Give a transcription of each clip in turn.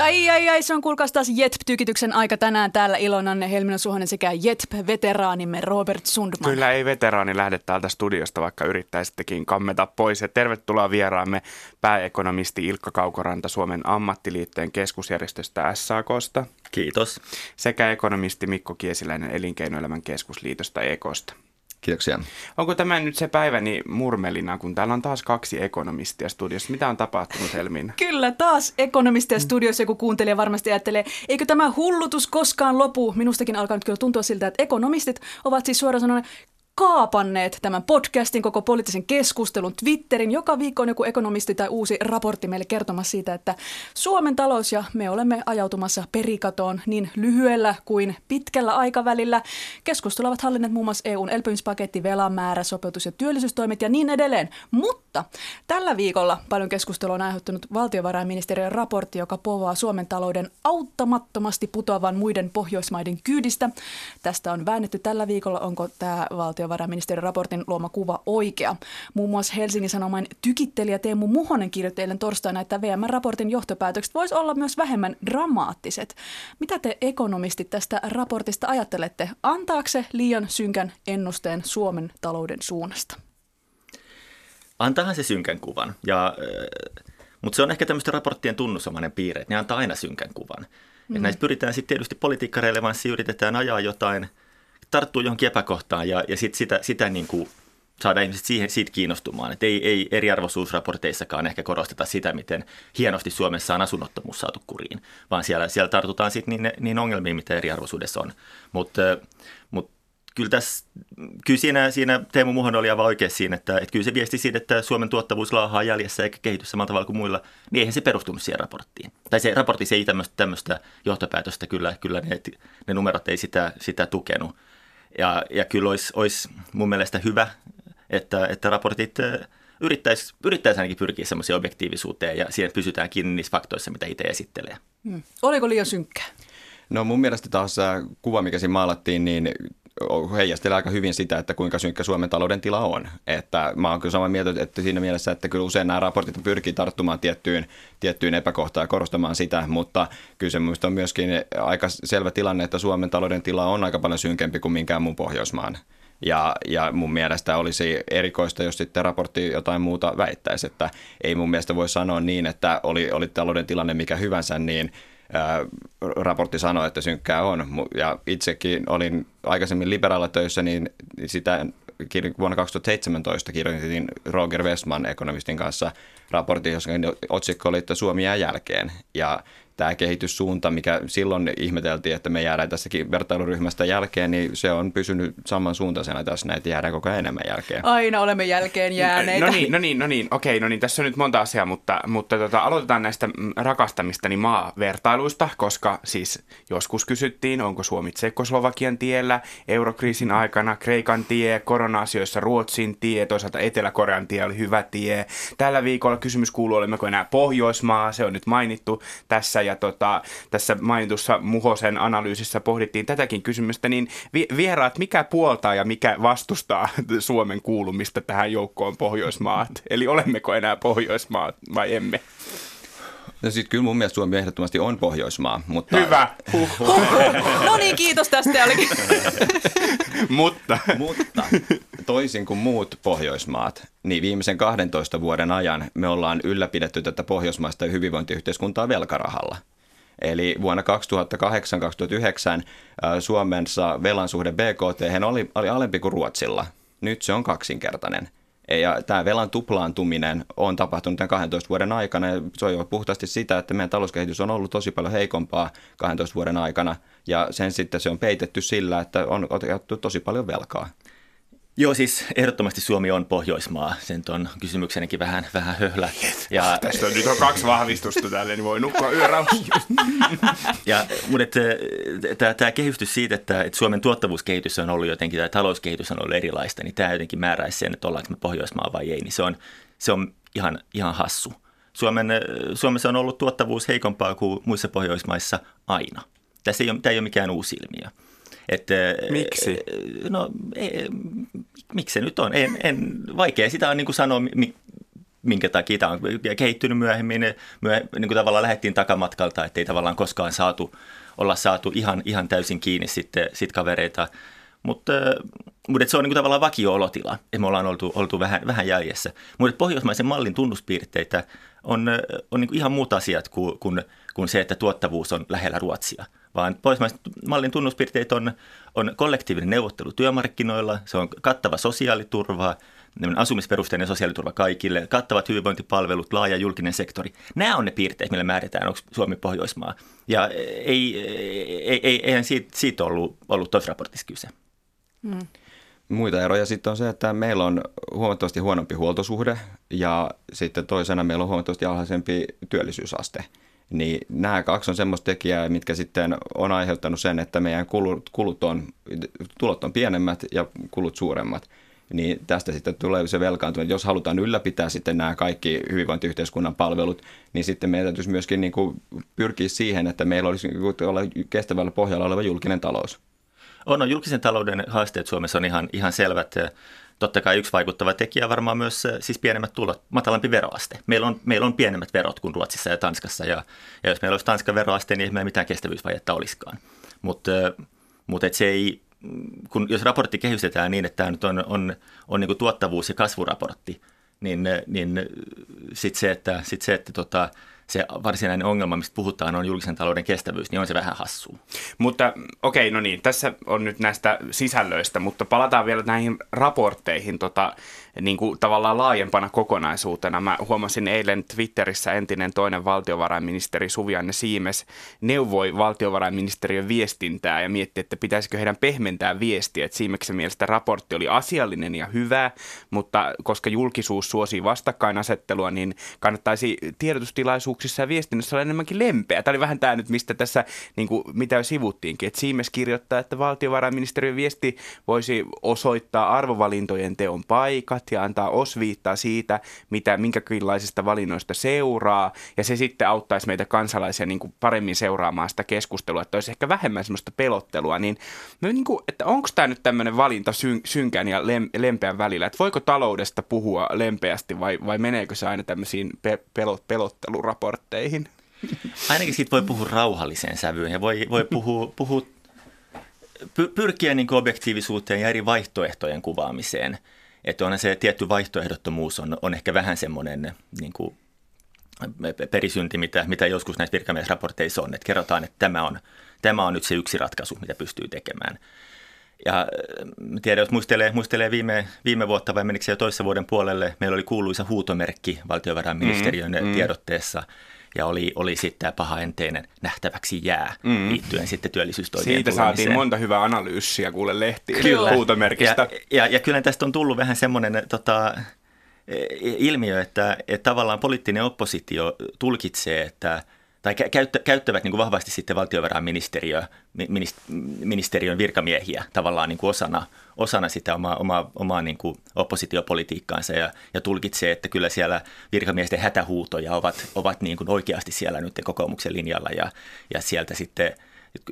Sai ai ai, se on kuulkaas taas Jetp-tykityksen aika tänään täällä Ilonanne Helmina Suhonen sekä Jetp-veteraanimme Robert Sundman. Kyllä ei veteraani lähde täältä studiosta, vaikka yrittäisittekin kammeta pois. Ja tervetuloa vieraamme pääekonomisti Ilkka Kaukoranta Suomen ammattiliittojen keskusjärjestöstä SAKsta Kiitos. sekä ekonomisti Mikko Kiesiläinen Elinkeinoelämän keskusliitosta EKosta. Kiitoksia. Onko tämä nyt se päiväni murmelina, kun täällä on taas kaksi ekonomistia studiossa? Mitä on tapahtunut, Helmiina? Kyllä, taas ekonomisteja studiossa joku kuuntelija varmasti ajattelee, eikö tämä hullutus koskaan lopu? Minustakin alkaa nyt kyllä tuntua siltä, että ekonomistit ovat siis suoraan sanoen kaapanneet tämän podcastin, koko poliittisen keskustelun, Twitterin. Joka viikko on joku ekonomisti tai uusi raportti meille kertomassa siitä, että Suomen talous ja me olemme ajautumassa perikatoon niin lyhyellä kuin pitkällä aikavälillä. Keskustelua ovat hallinneet muun muassa EUn elpymispaketti, velan määrä, sopeutus- ja työllisyystoimet ja niin edelleen. Mutta tällä viikolla paljon keskustelua on aiheuttanut valtiovarainministeriön raportti, joka povaa Suomen talouden auttamattomasti putoavan muiden Pohjoismaiden kyydistä. Tästä on väännetty tällä viikolla, onko tämä valtiovarainministeriön raportin luoma kuva oikea. Muun muassa Helsingin Sanomain tykittelijä Teemu Muhonen kirjoitti eilen torstaina, että VM-raportin johtopäätökset voisi olla myös vähemmän dramaattiset. Mitä te ekonomistit tästä raportista ajattelette? Antaako se liian synkän ennusteen Suomen talouden suunnasta? Antaahan se synkän kuvan, ja, äh, mutta se on ehkä tämmöisten raporttien tunnusomainen piirre, että ne antaa aina synkän kuvan. Mm. Et näissä pyritään sitten tietysti politiikkarelevanssi, yritetään ajaa jotain, tarttuu johonkin epäkohtaan ja, ja sitten sitä, sitä niin kuin saada ihmiset siihen, siitä kiinnostumaan. Että ei, ei eriarvoisuusraporteissakaan ehkä korosteta sitä, miten hienosti Suomessa on asunnottomuus saatu kuriin, vaan siellä, siellä tartutaan sitten niin, niin ongelmiin, mitä eriarvoisuudessa on. Mutta mut, kyllä, kyllä siinä, siinä Teemu Muhon oli aivan oikeassa siinä, että, että kyllä se viesti siitä, että Suomen tuottavuus laahaa jäljessä eikä kehitys samalla tavalla kuin muilla, niin eihän se perustunut siihen raporttiin. Tai se raportti se ei tämmöistä johtopäätöstä, kyllä, kyllä ne, ne numerot ei sitä, sitä tukenut. Ja, ja kyllä olisi, olisi mun mielestä hyvä, että, että raportit yrittäisi, yrittäisi ainakin pyrkiä semmoiseen objektiivisuuteen ja siihen pysytään kiinni niissä faktoissa, mitä itse esittelee. Hmm. Oliko liian synkkää? No mun mielestä taas kuva, mikä siinä maalattiin, niin heijastelee aika hyvin sitä, että kuinka synkkä Suomen talouden tila on. Että mä oon kyllä samaa mieltä, että siinä mielessä, että kyllä usein nämä raportit pyrkii tarttumaan tiettyyn, tiettyyn epäkohtaan ja korostamaan sitä, mutta kyllä se on myöskin aika selvä tilanne, että Suomen talouden tila on aika paljon synkempi kuin minkään muun Pohjoismaan. Ja, ja mun mielestä olisi erikoista, jos sitten raportti jotain muuta väittäisi, että ei mun mielestä voi sanoa niin, että oli, oli talouden tilanne mikä hyvänsä, niin raportti sanoi, että synkkää on. Ja itsekin olin aikaisemmin liberaalla töissä, niin sitä vuonna 2017 kirjoitin Roger Westman ekonomistin kanssa raportin, jossa otsikko oli, että Suomi jää jälkeen. Ja tämä kehityssuunta, mikä silloin ihmeteltiin, että me jäädään tässäkin vertailuryhmästä jälkeen, niin se on pysynyt samansuuntaisena tässä, näitä jäädään koko ajan enemmän jälkeen. Aina olemme jälkeen jääneitä. No niin, no niin, no niin, okei, no niin, tässä on nyt monta asiaa, mutta, mutta tota, aloitetaan näistä rakastamistani maavertailuista, koska siis joskus kysyttiin, onko Suomi Tsekoslovakian tiellä, eurokriisin aikana, Kreikan tie, korona-asioissa Ruotsin tie, toisaalta Etelä-Korean tie oli hyvä tie. Tällä viikolla kysymys kuuluu, olemmeko enää Pohjoismaa, se on nyt mainittu tässä ja tota, tässä mainitussa Muhosen analyysissä pohdittiin tätäkin kysymystä, niin vi- vieraat, mikä puoltaa ja mikä vastustaa Suomen kuulumista tähän joukkoon Pohjoismaat? Eli olemmeko enää Pohjoismaat vai emme? No sitten kyllä mun mielestä Suomi ehdottomasti on Pohjoismaa, mutta... Hyvä! no niin, kiitos tästä olikin. mutta. mutta toisin kuin muut Pohjoismaat, niin viimeisen 12 vuoden ajan me ollaan ylläpidetty tätä pohjoismaista hyvinvointiyhteiskuntaa velkarahalla. Eli vuonna 2008-2009 Suomessa velan suhde BKT oli, oli alempi kuin Ruotsilla. Nyt se on kaksinkertainen – ja tämä velan tuplaantuminen on tapahtunut tämän 12 vuoden aikana ja se on jo puhtaasti sitä, että meidän talouskehitys on ollut tosi paljon heikompaa 12 vuoden aikana ja sen sitten se on peitetty sillä, että on otettu tosi paljon velkaa. Joo, siis ehdottomasti Suomi on Pohjoismaa. Sen on kysymyksenäkin vähän, vähän höhlä. Ja, Tässä on nyt on kaksi vahvistusta tälle, niin voi nukkua yörauhassa. ja, mutta tämä kehystys siitä, että, että Suomen tuottavuuskehitys on ollut jotenkin, tai talouskehitys on ollut erilaista, niin tämä jotenkin määräisi sen, että ollaanko me Pohjoismaa vai ei, niin se on, se on ihan, ihan hassu. Suomen, Suomessa on ollut tuottavuus heikompaa kuin muissa Pohjoismaissa aina. Tässä ei ole, tämä ei ole mikään uusi ilmiö. Että, Miksi? No, ei, miksi se nyt on? En, en, vaikea sitä on niin kuin sanoa, minkä takia tämä on kehittynyt myöhemmin. Myö, niin kuin tavallaan lähdettiin takamatkalta, ettei tavallaan koskaan saatu, olla saatu ihan, ihan täysin kiinni sitten sit kavereita. Mutta, mutta se on niin kuin tavallaan vakio-olotila, että me ollaan oltu, oltu vähän, vähän jäljessä. Mutta pohjoismaisen mallin tunnuspiirteitä on, on niin kuin ihan muut asiat kuin, kuin, kuin se, että tuottavuus on lähellä Ruotsia – vaan pohjoismaisen mallin tunnuspiirteet on, on kollektiivinen neuvottelu työmarkkinoilla, se on kattava sosiaaliturva, asumisperusteinen sosiaaliturva kaikille, kattavat hyvinvointipalvelut, laaja julkinen sektori. Nämä on ne piirteet, millä määritään, onko Suomi Pohjoismaa. Ja ei, ei, ei, eihän siitä, siitä ollut, ollut tuossa raportissa kyse. Hmm. Muita eroja sitten on se, että meillä on huomattavasti huonompi huoltosuhde ja sitten toisena meillä on huomattavasti alhaisempi työllisyysaste – niin nämä kaksi on semmoista tekijää, mitkä sitten on aiheuttanut sen, että meidän kulut, kulut on, tulot on pienemmät ja kulut suuremmat. Niin tästä sitten tulee se velkaantuminen. Jos halutaan ylläpitää sitten nämä kaikki hyvinvointiyhteiskunnan palvelut, niin sitten meidän täytyisi myöskin niin kuin pyrkiä siihen, että meillä olisi niin olla kestävällä pohjalla oleva julkinen talous. On, on julkisen talouden haasteet Suomessa on ihan, ihan selvät. Totta kai yksi vaikuttava tekijä varmaan myös siis pienemmät tulot, matalampi veroaste. Meillä on, meillä on pienemmät verot kuin Ruotsissa ja Tanskassa ja, ja jos meillä olisi Tanskan veroaste, niin ei meillä mitään kestävyysvajetta olisikaan. Mutta mut se ei, kun jos raportti kehystetään niin, että tämä nyt on, on, on niin tuottavuus- ja kasvuraportti, niin, niin sitten se, että, sit se, että tota, se varsinainen ongelma, mistä puhutaan, on julkisen talouden kestävyys, niin on se vähän hassua. Mutta okei, okay, no niin, tässä on nyt näistä sisällöistä, mutta palataan vielä näihin raportteihin tota, niin kuin tavallaan laajempana kokonaisuutena. Mä huomasin eilen Twitterissä entinen toinen valtiovarainministeri Suvianne Siimes neuvoi valtiovarainministeriön viestintää ja mietti, että pitäisikö heidän pehmentää viestiä. Että Siimeksen mielestä raportti oli asiallinen ja hyvä, mutta koska julkisuus suosii vastakkainasettelua, niin kannattaisi tiedotustilaisuuksissa ja viestinnässä olla enemmänkin lempeä. Tämä oli vähän tämä nyt, mistä tässä, niin kuin, mitä jo sivuttiinkin, että Siimes kirjoittaa, että valtiovarainministeriön viesti voisi osoittaa arvovalintojen teon paikat, ja antaa osviittaa siitä, mitä, minkälaisista valinnoista seuraa. Ja se sitten auttaisi meitä kansalaisia niin kuin paremmin seuraamaan sitä keskustelua, että olisi ehkä vähemmän sellaista pelottelua. Niin, no niin kuin, että onko tämä nyt tämmöinen valinta syn, synkän ja lem, lempeän välillä? Että voiko taloudesta puhua lempeästi vai, vai meneekö se aina tämmöisiin pe, pelot, pelotteluraportteihin? Ainakin siitä voi puhua rauhalliseen sävyyn ja voi, voi puhua, puhua pyrkiä niin objektiivisuuteen ja eri vaihtoehtojen kuvaamiseen – että on se tietty vaihtoehdottomuus on, on ehkä vähän semmoinen niin kuin perisynti, mitä, mitä joskus näissä virkamiesraporteissa on, että kerrotaan, että tämä on, tämä on nyt se yksi ratkaisu, mitä pystyy tekemään. Ja tiedän, jos muistelee, muistelee viime, viime vuotta vai menikö se jo toissa vuoden puolelle, meillä oli kuuluisa huutomerkki valtiovarainministeriön mm, mm. tiedotteessa – ja oli, oli sitten tämä pahaenteinen nähtäväksi jää mm. liittyen sitten työllisyystoimien Siitä saatiin monta hyvää analyysiä kuule lehtiin kyllä. huutomerkistä. Ja, ja, ja kyllä tästä on tullut vähän semmoinen tota, e, ilmiö, että, että tavallaan poliittinen oppositio tulkitsee, että – tai käyttävät niin kuin vahvasti sitten valtiovarainministeriö, ministeriön virkamiehiä tavallaan niin kuin osana, osana sitä omaa, omaa, omaa niin kuin oppositiopolitiikkaansa ja, ja tulkitsee, että kyllä siellä virkamiesten hätähuutoja ovat, ovat niin kuin oikeasti siellä nyt kokoomuksen linjalla ja, ja sieltä sitten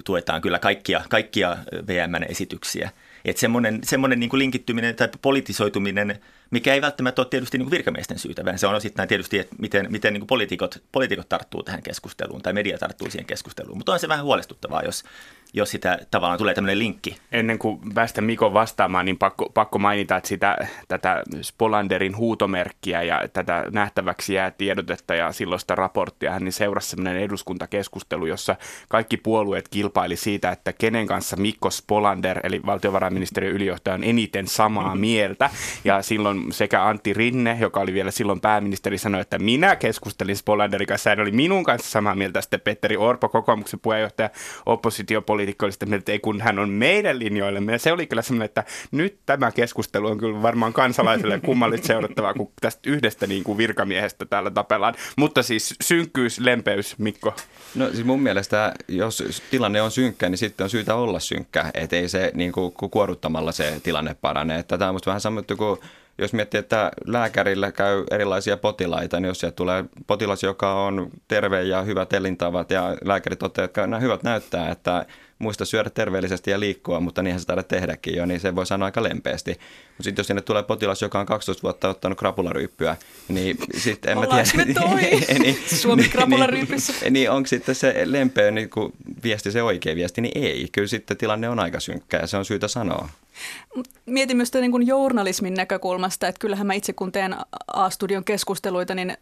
tuetaan kyllä kaikkia, kaikkia VMn esityksiä. Että semmoinen, semmoinen niin kuin linkittyminen tai politisoituminen – mikä ei välttämättä ole tietysti niin virkamiesten syytä, vaan se on osittain tietysti, että miten, miten niin poliitikot, poliitikot tarttuu tähän keskusteluun tai media tarttuu siihen keskusteluun. Mutta on se vähän huolestuttavaa, jos, jos sitä tavallaan tulee tämmöinen linkki. Ennen kuin päästä Mikon vastaamaan, niin pakko, pakko mainita, että sitä, tätä Spolanderin huutomerkkiä ja tätä nähtäväksi jää tiedotetta ja silloista raporttia, niin seurasi semmoinen eduskuntakeskustelu, jossa kaikki puolueet kilpaili siitä, että kenen kanssa Mikko Spolander, eli valtiovarainministeriön ylijohtaja, on eniten samaa mieltä. Ja silloin silloin sekä Antti Rinne, joka oli vielä silloin pääministeri, sanoi, että minä keskustelin Spolanderin kanssa. Hän oli minun kanssa samaa mieltä. Sitten Petteri Orpo, kokoomuksen puheenjohtaja, oppositiopoliitikko, oli sitten, että ei kun hän on meidän linjoille. Ja se oli kyllä semmoinen, että nyt tämä keskustelu on kyllä varmaan kansalaisille kummallista seurattavaa, kun tästä yhdestä niin kuin virkamiehestä täällä tapellaan. Mutta siis synkkyys, lempeys, Mikko. No siis mun mielestä, jos tilanne on synkkä, niin sitten on syytä olla synkkä. Että ei se niin kuin, kuoruttamalla se tilanne parane. Että tämä on musta vähän samattu kuin jos miettii, että lääkärillä käy erilaisia potilaita, niin jos sieltä tulee potilas, joka on terve ja hyvät elintavat ja lääkäri toteaa, että nämä hyvät näyttää, että muista syödä terveellisesti ja liikkua, mutta niinhän se taida tehdäkin jo, niin se voi sanoa aika lempeästi. Mutta sitten jos sinne tulee potilas, joka on 12 vuotta ottanut krapularyyppyä, niin sitten en mä tiedä. me toi? niin, Suomi niin, krapularyypyssä. Niin, niin onko sitten se lempeä niin kun viesti se oikea viesti, niin ei. Kyllä sitten tilanne on aika synkkä ja se on syytä sanoa. Mietin myös niin kuin journalismin näkökulmasta, että kyllähän mä itse kun teen A-studion keskusteluita, niin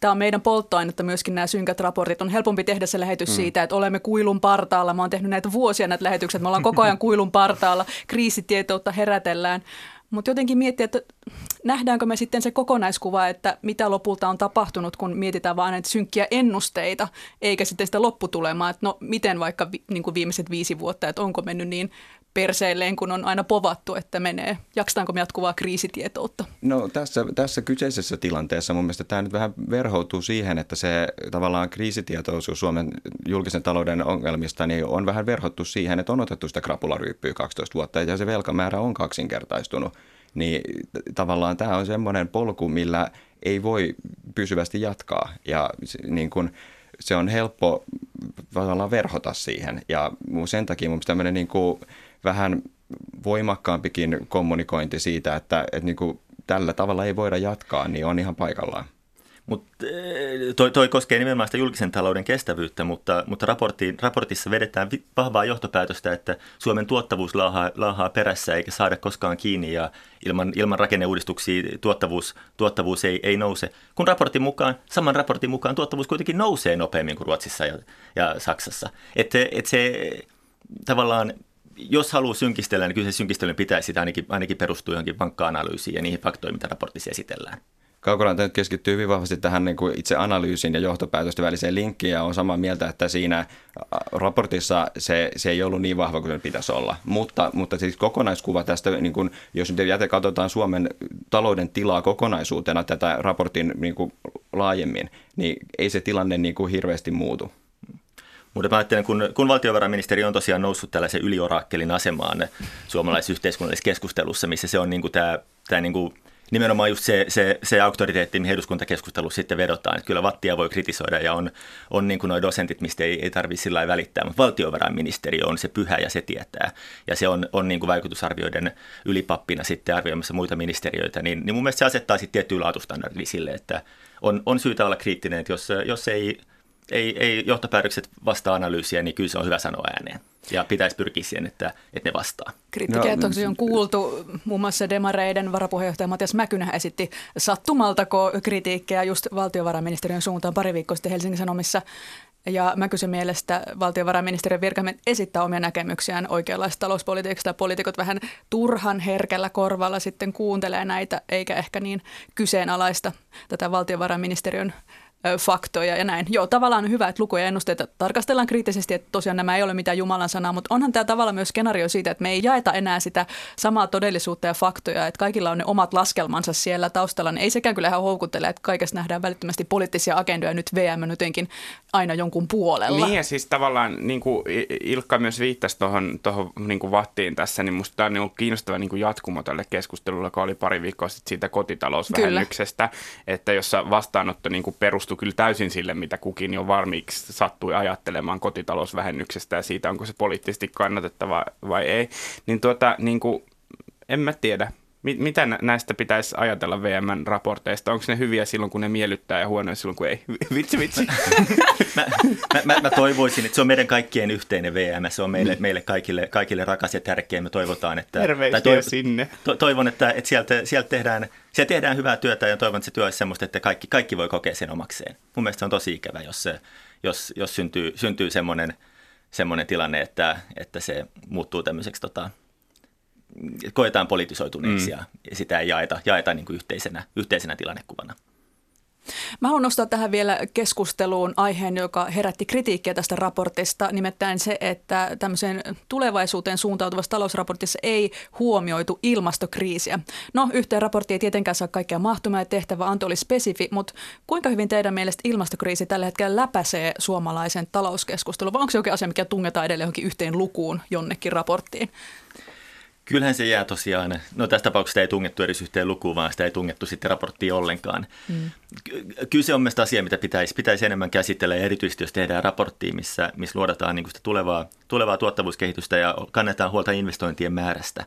tämä on meidän polttoainetta myöskin nämä synkät raportit. On helpompi tehdä se lähetys mm. siitä, että olemme kuilun partaalla. Mä oon tehnyt näitä vuosia näitä lähetyksiä, me ollaan koko ajan kuilun partaalla, kriisitietoutta herätellään. Mutta jotenkin miettiä, että nähdäänkö me sitten se kokonaiskuva, että mitä lopulta on tapahtunut, kun mietitään vain näitä synkkiä ennusteita, eikä sitten sitä lopputulemaa, että no miten vaikka vi, niin kuin viimeiset viisi vuotta, että onko mennyt niin perseelleen, kun on aina povattu, että menee. Jaksetaanko me jatkuvaa kriisitietoutta? No tässä, tässä kyseisessä tilanteessa mun mielestä tämä nyt vähän verhoutuu siihen, että se tavallaan kriisitietoisuus Suomen julkisen talouden ongelmista niin on vähän verhottu siihen, että on otettu sitä krapularyyppyä 12 vuotta ja se velkamäärä on kaksinkertaistunut. Niin tavallaan tämä on semmoinen polku, millä ei voi pysyvästi jatkaa ja niin kuin, se on helppo tavallaan verhota siihen ja sen takia mun tämmöinen niin kuin, vähän voimakkaampikin kommunikointi siitä, että, että niin kuin tällä tavalla ei voida jatkaa, niin on ihan paikallaan. Mutta eh, toi, toi koskee nimenomaan sitä julkisen talouden kestävyyttä, mutta, mutta raportissa vedetään vahvaa johtopäätöstä, että Suomen tuottavuus laahaa, laahaa perässä eikä saada koskaan kiinni ja ilman, ilman rakenneuudistuksia tuottavuus, tuottavuus ei, ei nouse. Kun raportin mukaan, saman raportin mukaan tuottavuus kuitenkin nousee nopeammin kuin Ruotsissa ja, ja Saksassa. Että et se tavallaan jos haluaa synkistellä, niin kyllä se synkistelyn pitäisi ainakin, ainakin perustua johonkin vankkaan analyysiin ja niihin faktoihin, mitä raportissa esitellään. Kaukoranta nyt keskittyy hyvin vahvasti tähän niin kuin itse analyysin ja johtopäätösten väliseen linkkiin ja on samaa mieltä, että siinä raportissa se, se ei ollut niin vahva kuin se pitäisi olla. Mutta, mutta siis kokonaiskuva tästä, niin kuin, jos nyt jäte katsotaan Suomen talouden tilaa kokonaisuutena tätä raportin niin kuin laajemmin, niin ei se tilanne niin kuin hirveästi muutu. Mutta mä ajattelen, kun, kun valtiovarainministeri on tosiaan noussut tällaisen yliorakkelin asemaan suomalaisessa yhteiskunnallisessa keskustelussa, missä se on niin kuin tämä, tämä niin kuin nimenomaan just se, se, se auktoriteetti, mihin eduskuntakeskustelu sitten vedotaan. Että kyllä vattia voi kritisoida ja on, on niin kuin nuo dosentit, mistä ei, ei tarvitse sillä välittää, mutta valtiovarainministeriö on se pyhä ja se tietää. Ja se on, on niin kuin vaikutusarvioiden ylipappina sitten arvioimassa muita ministeriöitä, niin, niin mun mielestä se asettaa sitten tiettyä laatustandardia sille, että on, on syytä olla kriittinen, että jos, jos ei ei, ei johtopäätökset vastaa analyysiä, niin kyllä se on hyvä sanoa ääneen. Ja pitäisi pyrkiä siihen, että, että ne vastaa. Kriittikeetoksi no, on kuultu. Muun muassa Demareiden varapuheenjohtaja Matias Mäkynä esitti sattumaltako kritiikkiä just valtiovarainministeriön suuntaan pari viikkoa sitten Helsingin Sanomissa. Ja Mäkysen mielestä valtiovarainministeriön virkamiehet esittää omia näkemyksiään oikeanlaista talouspolitiikasta. Poliitikot vähän turhan herkällä korvalla sitten kuuntelee näitä, eikä ehkä niin kyseenalaista tätä valtiovarainministeriön faktoja ja näin. Joo, tavallaan on hyvä, että lukuja ja ennusteita tarkastellaan kriittisesti, että tosiaan nämä ei ole mitään Jumalan sanaa, mutta onhan tämä tavalla myös skenaario siitä, että me ei jaeta enää sitä samaa todellisuutta ja faktoja, että kaikilla on ne omat laskelmansa siellä taustalla, niin ei sekään kyllä ihan houkuttele, että kaikessa nähdään välittömästi poliittisia agendoja nyt VM jotenkin aina jonkun puolella. Niin ja siis tavallaan niin kuin Ilkka myös viittasi tuohon, tuohon niin kuin vattiin tässä, niin musta tämä on niin kiinnostava niin kuin jatkumo tälle keskustelulle, joka oli pari viikkoa sitten siitä kotitalousvähennyksestä, kyllä. että jossa vastaanotto niin kuin perustuu perustui kyllä täysin sille, mitä kukin jo valmiiksi sattui ajattelemaan kotitalousvähennyksestä ja siitä, onko se poliittisesti kannatettava vai ei. Niin tuota, niin kuin, en mä tiedä. Mitä näistä pitäisi ajatella VM-raporteista? Onko ne hyviä silloin, kun ne miellyttää ja huonoja silloin, kun ei? Vitsi, vitsi. mä, mä, mä, mä toivoisin, että se on meidän kaikkien yhteinen VM. Se on meille, meille kaikille, kaikille rakas ja tärkeä. Me toivotaan, että... Terveisiä toiv- sinne. To, toivon, että, että sieltä, sieltä, tehdään, sieltä tehdään hyvää työtä ja toivon, että se työ olisi sellaista, että kaikki, kaikki voi kokea sen omakseen. Mun mielestä se on tosi ikävä, jos, se, jos, jos syntyy, syntyy semmoinen, semmoinen tilanne, että, että se muuttuu tämmöiseksi tota, koetaan politisoituneeksi mm. ja sitä ei jaeta, jaeta niin kuin yhteisenä, yhteisenä tilannekuvana. Mä haluan nostaa tähän vielä keskusteluun aiheen, joka herätti kritiikkiä tästä raportista, nimittäin se, että tämmöiseen tulevaisuuteen suuntautuvassa talousraportissa ei huomioitu ilmastokriisiä. No, yhteen raporttiin ei tietenkään saa kaikkea mahtumaan ja tehtävä Anto oli spesifi, mutta kuinka hyvin teidän mielestä ilmastokriisi tällä hetkellä läpäisee suomalaisen talouskeskustelun, vai onko se jokin asia, mikä tungetaan edelleen johonkin yhteen lukuun jonnekin raporttiin? Kyllähän se jää tosiaan, no tässä tapauksessa ei tungettu edes yhteen lukuun, vaan sitä ei tungettu sitten raporttiin ollenkaan. Mm. Kyllä se on mielestäni asia, mitä pitäisi, pitäisi enemmän käsitellä, ja erityisesti jos tehdään raporttia, missä, missä luodataan niin sitä tulevaa, tulevaa tuottavuuskehitystä ja kannetaan huolta investointien määrästä,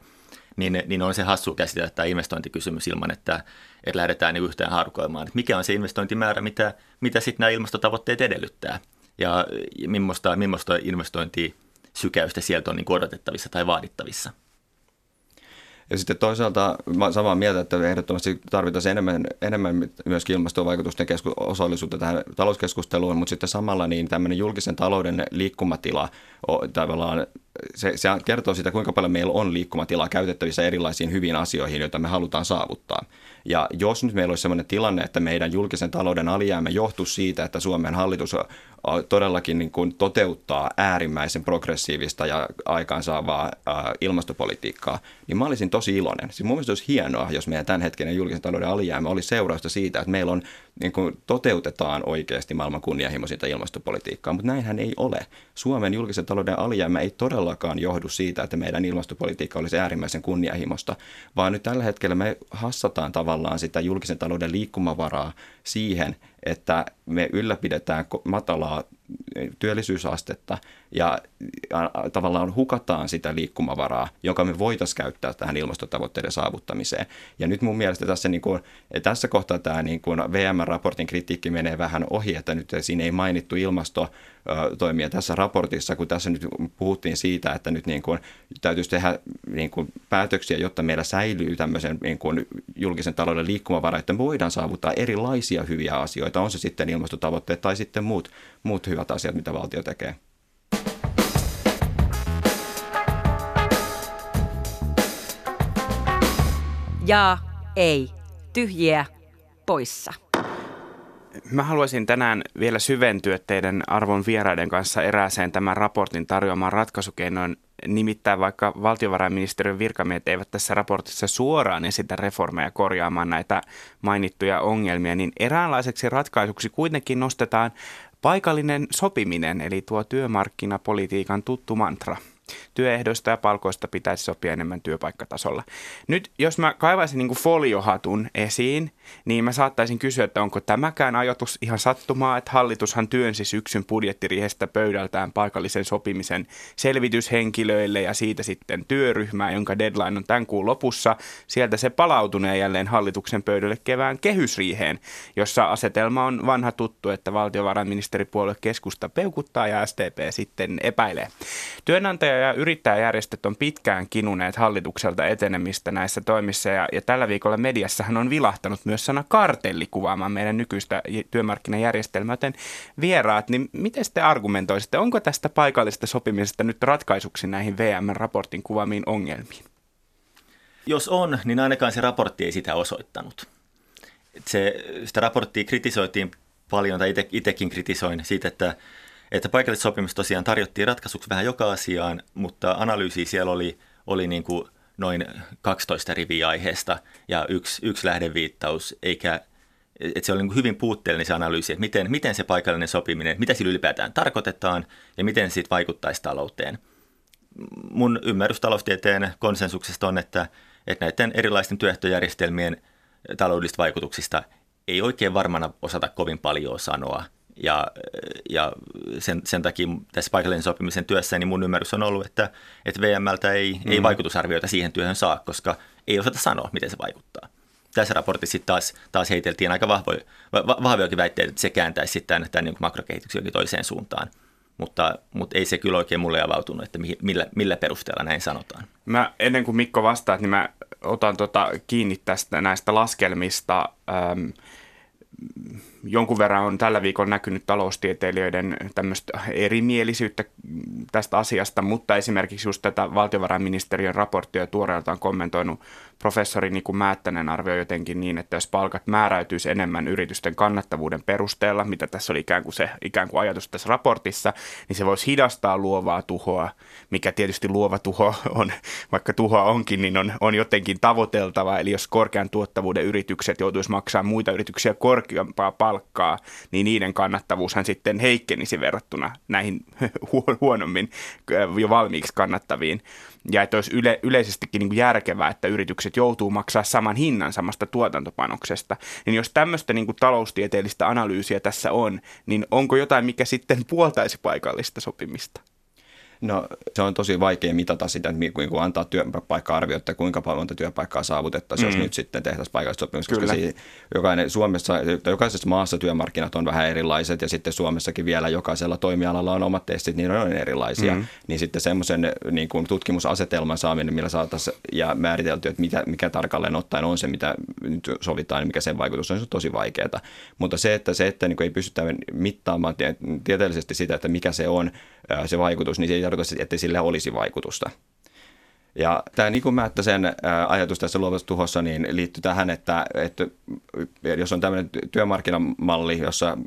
niin, niin on se hassu käsitellä tämä investointikysymys ilman, että, että lähdetään niin yhtään haarukoimaan, että mikä on se investointimäärä, mitä, mitä sitten nämä ilmastotavoitteet edellyttää, ja millaista, millaista investointisykäystä sieltä on niin odotettavissa tai vaadittavissa. Ja sitten toisaalta mä samaa mieltä, että ehdottomasti tarvitaan enemmän, enemmän myöskin ilmastovaikutusten kesku- osallisuutta tähän talouskeskusteluun, mutta sitten samalla niin tämmöinen julkisen talouden liikkumatila tavallaan se, se kertoo sitä, kuinka paljon meillä on liikkumatilaa käytettävissä erilaisiin hyviin asioihin, joita me halutaan saavuttaa. Ja jos nyt meillä olisi sellainen tilanne, että meidän julkisen talouden alijäämä johtuu siitä, että Suomen hallitus todellakin niin kuin toteuttaa äärimmäisen progressiivista ja aikaansaavaa ilmastopolitiikkaa, niin mä olisin tosi iloinen. Siis mun mielestä olisi hienoa, jos meidän tämänhetkinen julkisen talouden alijäämä oli seurausta siitä, että meillä on niin kuin toteutetaan oikeasti maailman kunnianhimoisinta ilmastopolitiikkaa, mutta näinhän ei ole. Suomen julkisen talouden alijäämä ei todellakaan johdu siitä, että meidän ilmastopolitiikka olisi äärimmäisen kunnianhimosta, vaan nyt tällä hetkellä me hassataan tavallaan sitä julkisen talouden liikkumavaraa siihen, että me ylläpidetään matalaa työllisyysastetta ja tavallaan hukataan sitä liikkumavaraa, jonka me voitaisiin käyttää tähän ilmastotavoitteiden saavuttamiseen. Ja nyt mun mielestä tässä, niin kuin, tässä kohtaa tämä niin kuin VM-raportin kritiikki menee vähän ohi, että nyt siinä ei mainittu ilmastotoimia tässä raportissa, kun tässä nyt puhuttiin siitä, että nyt niin kuin täytyisi tehdä niin kuin päätöksiä, jotta meillä säilyy tämmöisen niin kuin julkisen talouden liikkumavara, että me voidaan saavuttaa erilaisia hyviä asioita, on se sitten ilmastotavoitteet tai sitten muut, muut hyvät asiat, mitä valtio tekee. Ja ei. Tyhjiä poissa. Mä haluaisin tänään vielä syventyä teidän arvon vieraiden kanssa erääseen tämän raportin tarjoamaan ratkaisukeinoin. Nimittäin vaikka valtiovarainministeriön virkamiehet eivät tässä raportissa suoraan esitä reformeja korjaamaan näitä mainittuja ongelmia, niin eräänlaiseksi ratkaisuksi kuitenkin nostetaan paikallinen sopiminen, eli tuo työmarkkinapolitiikan tuttu mantra – työehdoista ja palkoista pitäisi sopia enemmän työpaikkatasolla. Nyt jos mä kaivaisin niin foliohatun esiin, niin mä saattaisin kysyä, että onko tämäkään ajatus ihan sattumaa, että hallitushan työnsi syksyn budjettirihestä pöydältään paikallisen sopimisen selvityshenkilöille ja siitä sitten työryhmää, jonka deadline on tämän kuun lopussa. Sieltä se palautunee jälleen hallituksen pöydälle kevään kehysriiheen, jossa asetelma on vanha tuttu, että valtiovarainministeripuolue keskusta peukuttaa ja STP sitten epäilee. Työnantaja ja yrittäjäjärjestöt on pitkään kinuneet hallitukselta etenemistä näissä toimissa ja, ja tällä viikolla mediassahan on vilahtanut myös sana kartelli kuvaamaan meidän nykyistä työmarkkinajärjestelmää. Joten vieraat, niin miten te argumentoisitte, onko tästä paikallisesta sopimisesta nyt ratkaisuksi näihin VM-raportin kuvaamiin ongelmiin? Jos on, niin ainakaan se raportti ei sitä osoittanut. Se, sitä raporttia kritisoitiin paljon, tai itsekin kritisoin siitä, että että paikallissopimus tosiaan tarjottiin ratkaisuksi vähän joka asiaan, mutta analyysi siellä oli, oli niin kuin noin 12 riviä aiheesta ja yksi, yksi lähdeviittaus, eikä että se oli niin hyvin puutteellinen se analyysi, että miten, miten se paikallinen sopiminen, mitä sillä ylipäätään tarkoitetaan ja miten se siitä vaikuttaisi talouteen. Mun ymmärrys taloustieteen konsensuksesta on, että, että näiden erilaisten työehtojärjestelmien taloudellisista vaikutuksista ei oikein varmana osata kovin paljon sanoa – ja, ja sen, sen takia tässä paikallisen sopimisen työssä niin mun ymmärrys on ollut, että, että VMLtä ei, mm. ei vaikutusarvioita siihen työhön saa, koska ei osata sanoa, miten se vaikuttaa. Tässä raportissa taas, taas heiteltiin aika vahvoja, vahvojakin väitteitä, että se kääntäisi sitten tämän, tämän niin makrokehityksen toiseen suuntaan. Mutta, mutta ei se kyllä oikein mulle avautunut, että millä, millä perusteella näin sanotaan. Mä, ennen kuin Mikko vastaa, niin mä otan tota kiinni tästä näistä laskelmista. Ähm, jonkun verran on tällä viikolla näkynyt taloustieteilijöiden tämmöistä erimielisyyttä tästä asiasta, mutta esimerkiksi just tätä valtiovarainministeriön raporttia tuoreelta on kommentoinut professori Niku Määttänen arvioi jotenkin niin, että jos palkat määräytyisi enemmän yritysten kannattavuuden perusteella, mitä tässä oli ikään kuin se ikään kuin ajatus tässä raportissa, niin se voisi hidastaa luovaa tuhoa, mikä tietysti luova tuho on, vaikka tuhoa onkin, niin on, on jotenkin tavoiteltava. Eli jos korkean tuottavuuden yritykset joutuisi maksaa muita yrityksiä korkeampaa palkkaa, niin niiden kannattavuushan sitten heikkenisi verrattuna näihin huonommin jo valmiiksi kannattaviin ja että olisi yle, yleisestikin niin kuin järkevää, että yritykset joutuu maksaa saman hinnan samasta tuotantopanoksesta. Niin jos tämmöistä niin kuin taloustieteellistä analyysiä tässä on, niin onko jotain, mikä sitten puoltaisi paikallista sopimista? No se on tosi vaikea mitata sitä, että kun antaa työpaikka-arvio, että kuinka paljon työpaikkaa saavutettaisiin, mm. jos nyt sitten tehtäisiin paikallista sopimusta, koska jokainen Suomessa, jokaisessa maassa työmarkkinat on vähän erilaiset ja sitten Suomessakin vielä jokaisella toimialalla on omat testit, niin on erilaisia, mm. niin sitten semmoisen niin kuin tutkimusasetelman saaminen, millä saataisiin ja määritelty, että mitä, mikä tarkalleen ottaen on se, mitä nyt sovitaan, mikä sen vaikutus on, se on tosi vaikeaa. Mutta se, että, se, että niin kuin ei pystytä mittaamaan tieteellisesti sitä, että mikä se on, se vaikutus, niin se ei tarkoita, että sillä olisi vaikutusta. Ja tämä Niku Määttäsen ajatus tässä luovassa tuhossa niin liittyy tähän, että, että jos on tämmöinen työmarkkinamalli, jossa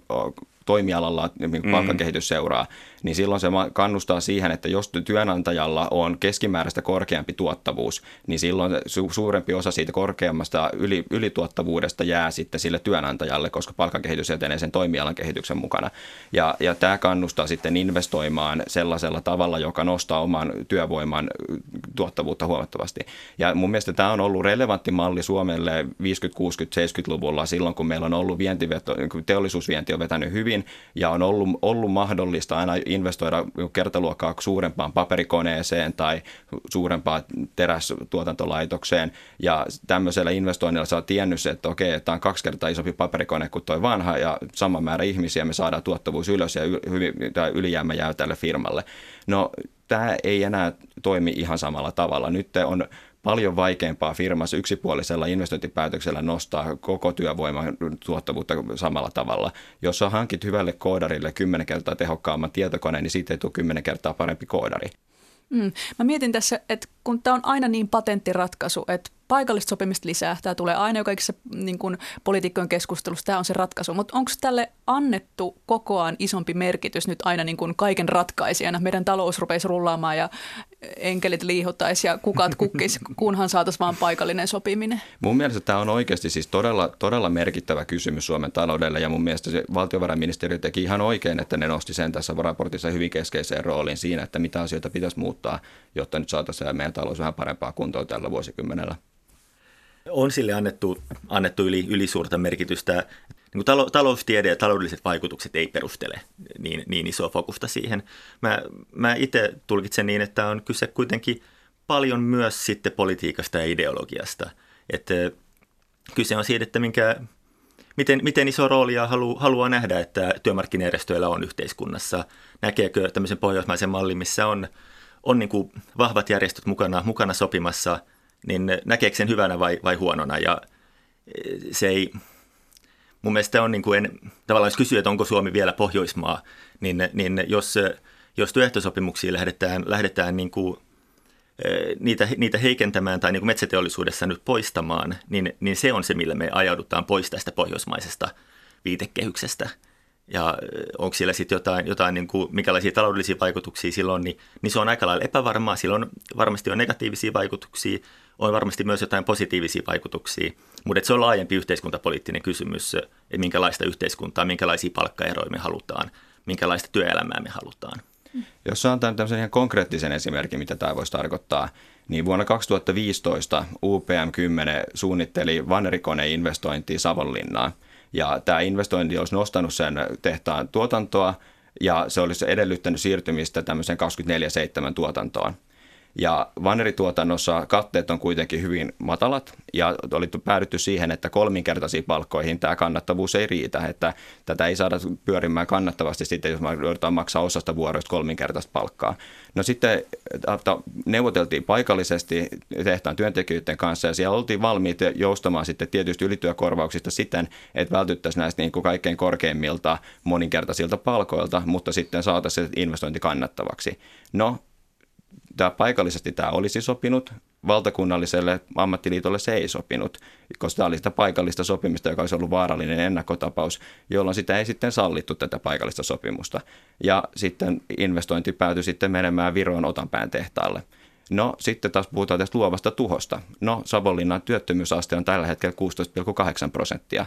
toimialalla niin palkkakehitys seuraa, niin silloin se kannustaa siihen, että jos työnantajalla on keskimääräistä korkeampi tuottavuus, niin silloin su- suurempi osa siitä korkeammasta yli, ylituottavuudesta jää sitten sille työnantajalle, koska palkkakehitys etenee sen toimialan kehityksen mukana. Ja, ja tämä kannustaa sitten investoimaan sellaisella tavalla, joka nostaa oman työvoiman tuottavuutta huomattavasti. Ja mun mielestä tämä on ollut relevantti malli Suomelle 50, 60, 70-luvulla silloin, kun meillä on ollut vientiveto, teollisuusvienti on vetänyt hyvin ja on ollut, ollut mahdollista aina investoida kertaluokkaa suurempaan paperikoneeseen tai suurempaan terästuotantolaitokseen. Ja tämmöisellä investoinnilla saa tiennyt, että okei, tämä on kaksi kertaa isompi paperikone kuin tuo vanha ja sama määrä ihmisiä me saadaan tuottavuus ylös ja ylijäämä jää tälle firmalle. No tämä ei enää toimi ihan samalla tavalla. Nyt on paljon vaikeampaa firmassa yksipuolisella investointipäätöksellä nostaa koko työvoiman tuottavuutta samalla tavalla. Jos sä hankit hyvälle koodarille kymmenen kertaa tehokkaamman tietokoneen, niin siitä ei tule kymmenen kertaa parempi koodari. Mm. Mä mietin tässä, että kun tämä on aina niin patenttiratkaisu, että paikallista sopimista lisää, tämä tulee aina jo kaikissa niin kuin poliitikkojen keskustelussa, tämä on se ratkaisu, mutta onko tälle annettu kokoaan isompi merkitys nyt aina niin kuin kaiken ratkaisijana? Meidän talous rupeisi rullaamaan ja enkelit liihotaisi ja kukat kukkis, kunhan saataisiin vain paikallinen sopiminen. Mun mielestä tämä on oikeasti siis todella, todella merkittävä kysymys Suomen taloudelle ja mun mielestä se valtiovarainministeriö teki ihan oikein, että ne nosti sen tässä raportissa hyvin keskeiseen rooliin siinä, että mitä asioita pitäisi muuttaa, jotta nyt saataisiin meidän talous vähän parempaa kuntoa tällä vuosikymmenellä. On sille annettu, annettu yli, yli suurta merkitystä. Niin talo, taloustiede ja taloudelliset vaikutukset ei perustele niin, niin isoa fokusta siihen. Mä, mä itse tulkitsen niin, että on kyse kuitenkin paljon myös sitten politiikasta ja ideologiasta. Että kyse on siitä, että minkä, miten, miten iso roolia halu, haluaa nähdä, että työmarkkinajärjestöillä on yhteiskunnassa. Näkeekö tämmöisen pohjoismaisen mallin, missä on, on niin kuin vahvat järjestöt mukana, mukana sopimassa – niin näkeekö sen hyvänä vai, vai huonona. Ja e, se ei, mun mielestä on niin kuin tavallaan jos kysyy, että onko Suomi vielä Pohjoismaa, niin, niin jos, jos työehtosopimuksiin lähdetään, lähdetään niin kuin, e, niitä, niitä heikentämään tai niin kuin metsäteollisuudessa nyt poistamaan, niin, niin se on se, millä me ajaudutaan pois tästä pohjoismaisesta viitekehyksestä – ja onko siellä sitten jotain, jotain niin kuin, minkälaisia taloudellisia vaikutuksia silloin, niin, niin se on aika lailla epävarmaa. Silloin varmasti on negatiivisia vaikutuksia, on varmasti myös jotain positiivisia vaikutuksia, mutta se on laajempi yhteiskuntapoliittinen kysymys, että minkälaista yhteiskuntaa, minkälaisia palkkaeroja me halutaan, minkälaista työelämää me halutaan. Jos saan tämän tämmöisen ihan konkreettisen esimerkin, mitä tämä voisi tarkoittaa, niin vuonna 2015 UPM10 suunnitteli vannerikone-investointia Savonlinnaan – ja tämä investointi olisi nostanut sen tehtaan tuotantoa ja se olisi edellyttänyt siirtymistä tämmöiseen 24-7 tuotantoon. Ja vannerituotannossa katteet on kuitenkin hyvin matalat ja oli päädytty siihen, että kolminkertaisiin palkkoihin tämä kannattavuus ei riitä, että tätä ei saada pyörimään kannattavasti sitten, jos joudutaan maksaa osasta vuoroista kolminkertaista palkkaa. No sitten neuvoteltiin paikallisesti tehtaan työntekijöiden kanssa ja siellä oltiin valmiit joustamaan sitten tietysti ylityökorvauksista siten, että vältyttäisiin näistä niin kuin kaikkein korkeimmilta moninkertaisilta palkoilta, mutta sitten saataisiin investointi kannattavaksi. No, tämä paikallisesti tämä olisi sopinut, valtakunnalliselle ammattiliitolle se ei sopinut, koska tämä oli sitä paikallista sopimista, joka olisi ollut vaarallinen ennakkotapaus, jolloin sitä ei sitten sallittu tätä paikallista sopimusta. Ja sitten investointi päätyi sitten menemään Viroon Otanpään tehtaalle. No sitten taas puhutaan tästä luovasta tuhosta. No Savonlinnan työttömyysaste on tällä hetkellä 16,8 prosenttia.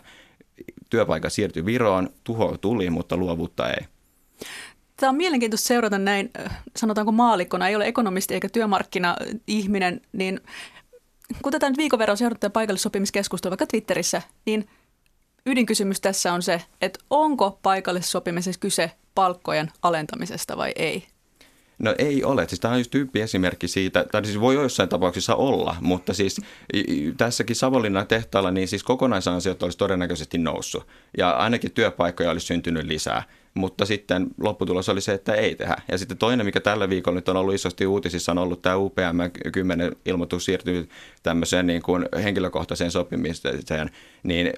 Työpaikka siirtyi Viroon, tuho tuli, mutta luovuutta ei. Tämä on mielenkiintoista seurata näin, sanotaanko maalikkona, ei ole ekonomisti eikä työmarkkina-ihminen, niin kun tätä nyt viikon verran seurataan paikallissopimuskeskustelua vaikka Twitterissä, niin ydinkysymys tässä on se, että onko paikallissopimisessa kyse palkkojen alentamisesta vai ei? No ei ole. Siis tämä on just tyyppi esimerkki siitä, tai siis voi jossain tapauksissa olla, mutta siis tässäkin Savonlinnan tehtaalla niin siis kokonaisansiot olisi todennäköisesti noussut ja ainakin työpaikkoja olisi syntynyt lisää mutta sitten lopputulos oli se, että ei tehdä. Ja sitten toinen, mikä tällä viikolla nyt on ollut isosti uutisissa, on ollut tämä UPM 10 ilmoitus siirtyy tämmöiseen niin kuin henkilökohtaiseen sopimiseen, niin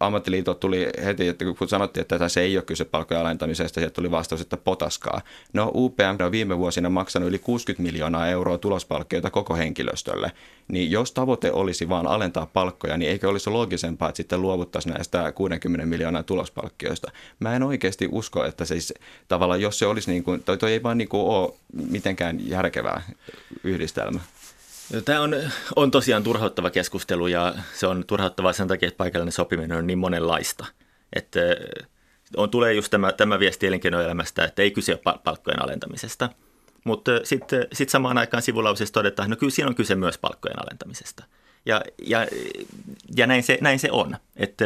ammattiliitot tuli heti, että kun sanottiin, että tässä ei ole kyse palkkojen alentamisesta, sieltä tuli vastaus, että potaskaa. No UPM on viime vuosina maksanut yli 60 miljoonaa euroa tulospalkkioita koko henkilöstölle, niin jos tavoite olisi vaan alentaa palkkoja, niin eikö olisi loogisempaa, että sitten luovuttaisiin näistä 60 miljoonaa tulospalkkioista. Mä en oikeasti usko, että siis tavallaan jos se olisi niin kuin, toi, toi ei vaan niin kuin ole mitenkään järkevää yhdistelmä. Tämä on, on tosiaan turhauttava keskustelu ja se on turhauttavaa sen takia, että paikallinen sopiminen on niin monenlaista. Että on, tulee just tämä, tämä viesti elinkeinoelämästä, että ei kyse ole palkkojen alentamisesta. Mutta sitten sit samaan aikaan sivulauseessa todetaan, että no kyllä siinä on kyse myös palkkojen alentamisesta. Ja, ja, ja näin, se, näin se on. Että